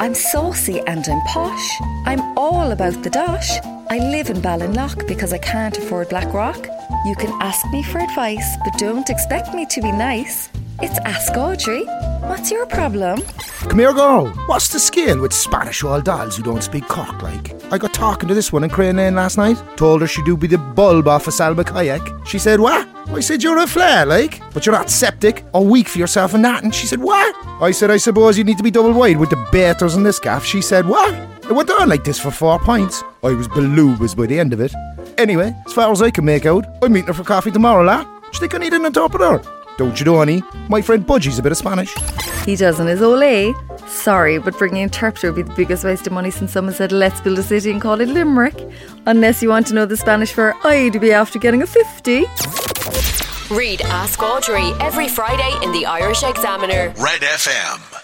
I'm saucy and I'm posh. I'm all about the dosh. I live in Ballinlough because I can't afford Blackrock. You can ask me for advice, but don't expect me to be nice. It's Ask Audrey. What's your problem? Come here, girl. What's the scale with Spanish old dolls who don't speak Cork like? I got talking to this one in Crane Lane last night. Told her she do be the bulb off a Salba kayak. She said, what? I said, you're a flare, like, but you're not septic or weak for yourself and that. And she said, what? I said, I suppose you need to be double wide with the baiters in this gaff. She said, what? It went oh, on like this for four points. I was belugas by the end of it. Anyway, as far as I can make out, I'm meeting her for coffee tomorrow, lad. You think I need an interpreter? Don't you know, honey? My friend Budgie's a bit of Spanish. He doesn't, is Ole. Sorry, but bringing an interpreter would be the biggest waste of money since someone said, let's build a city and call it Limerick. Unless you want to know the Spanish for I'd be after getting a 50. Read Ask Audrey every Friday in the Irish Examiner. Red FM.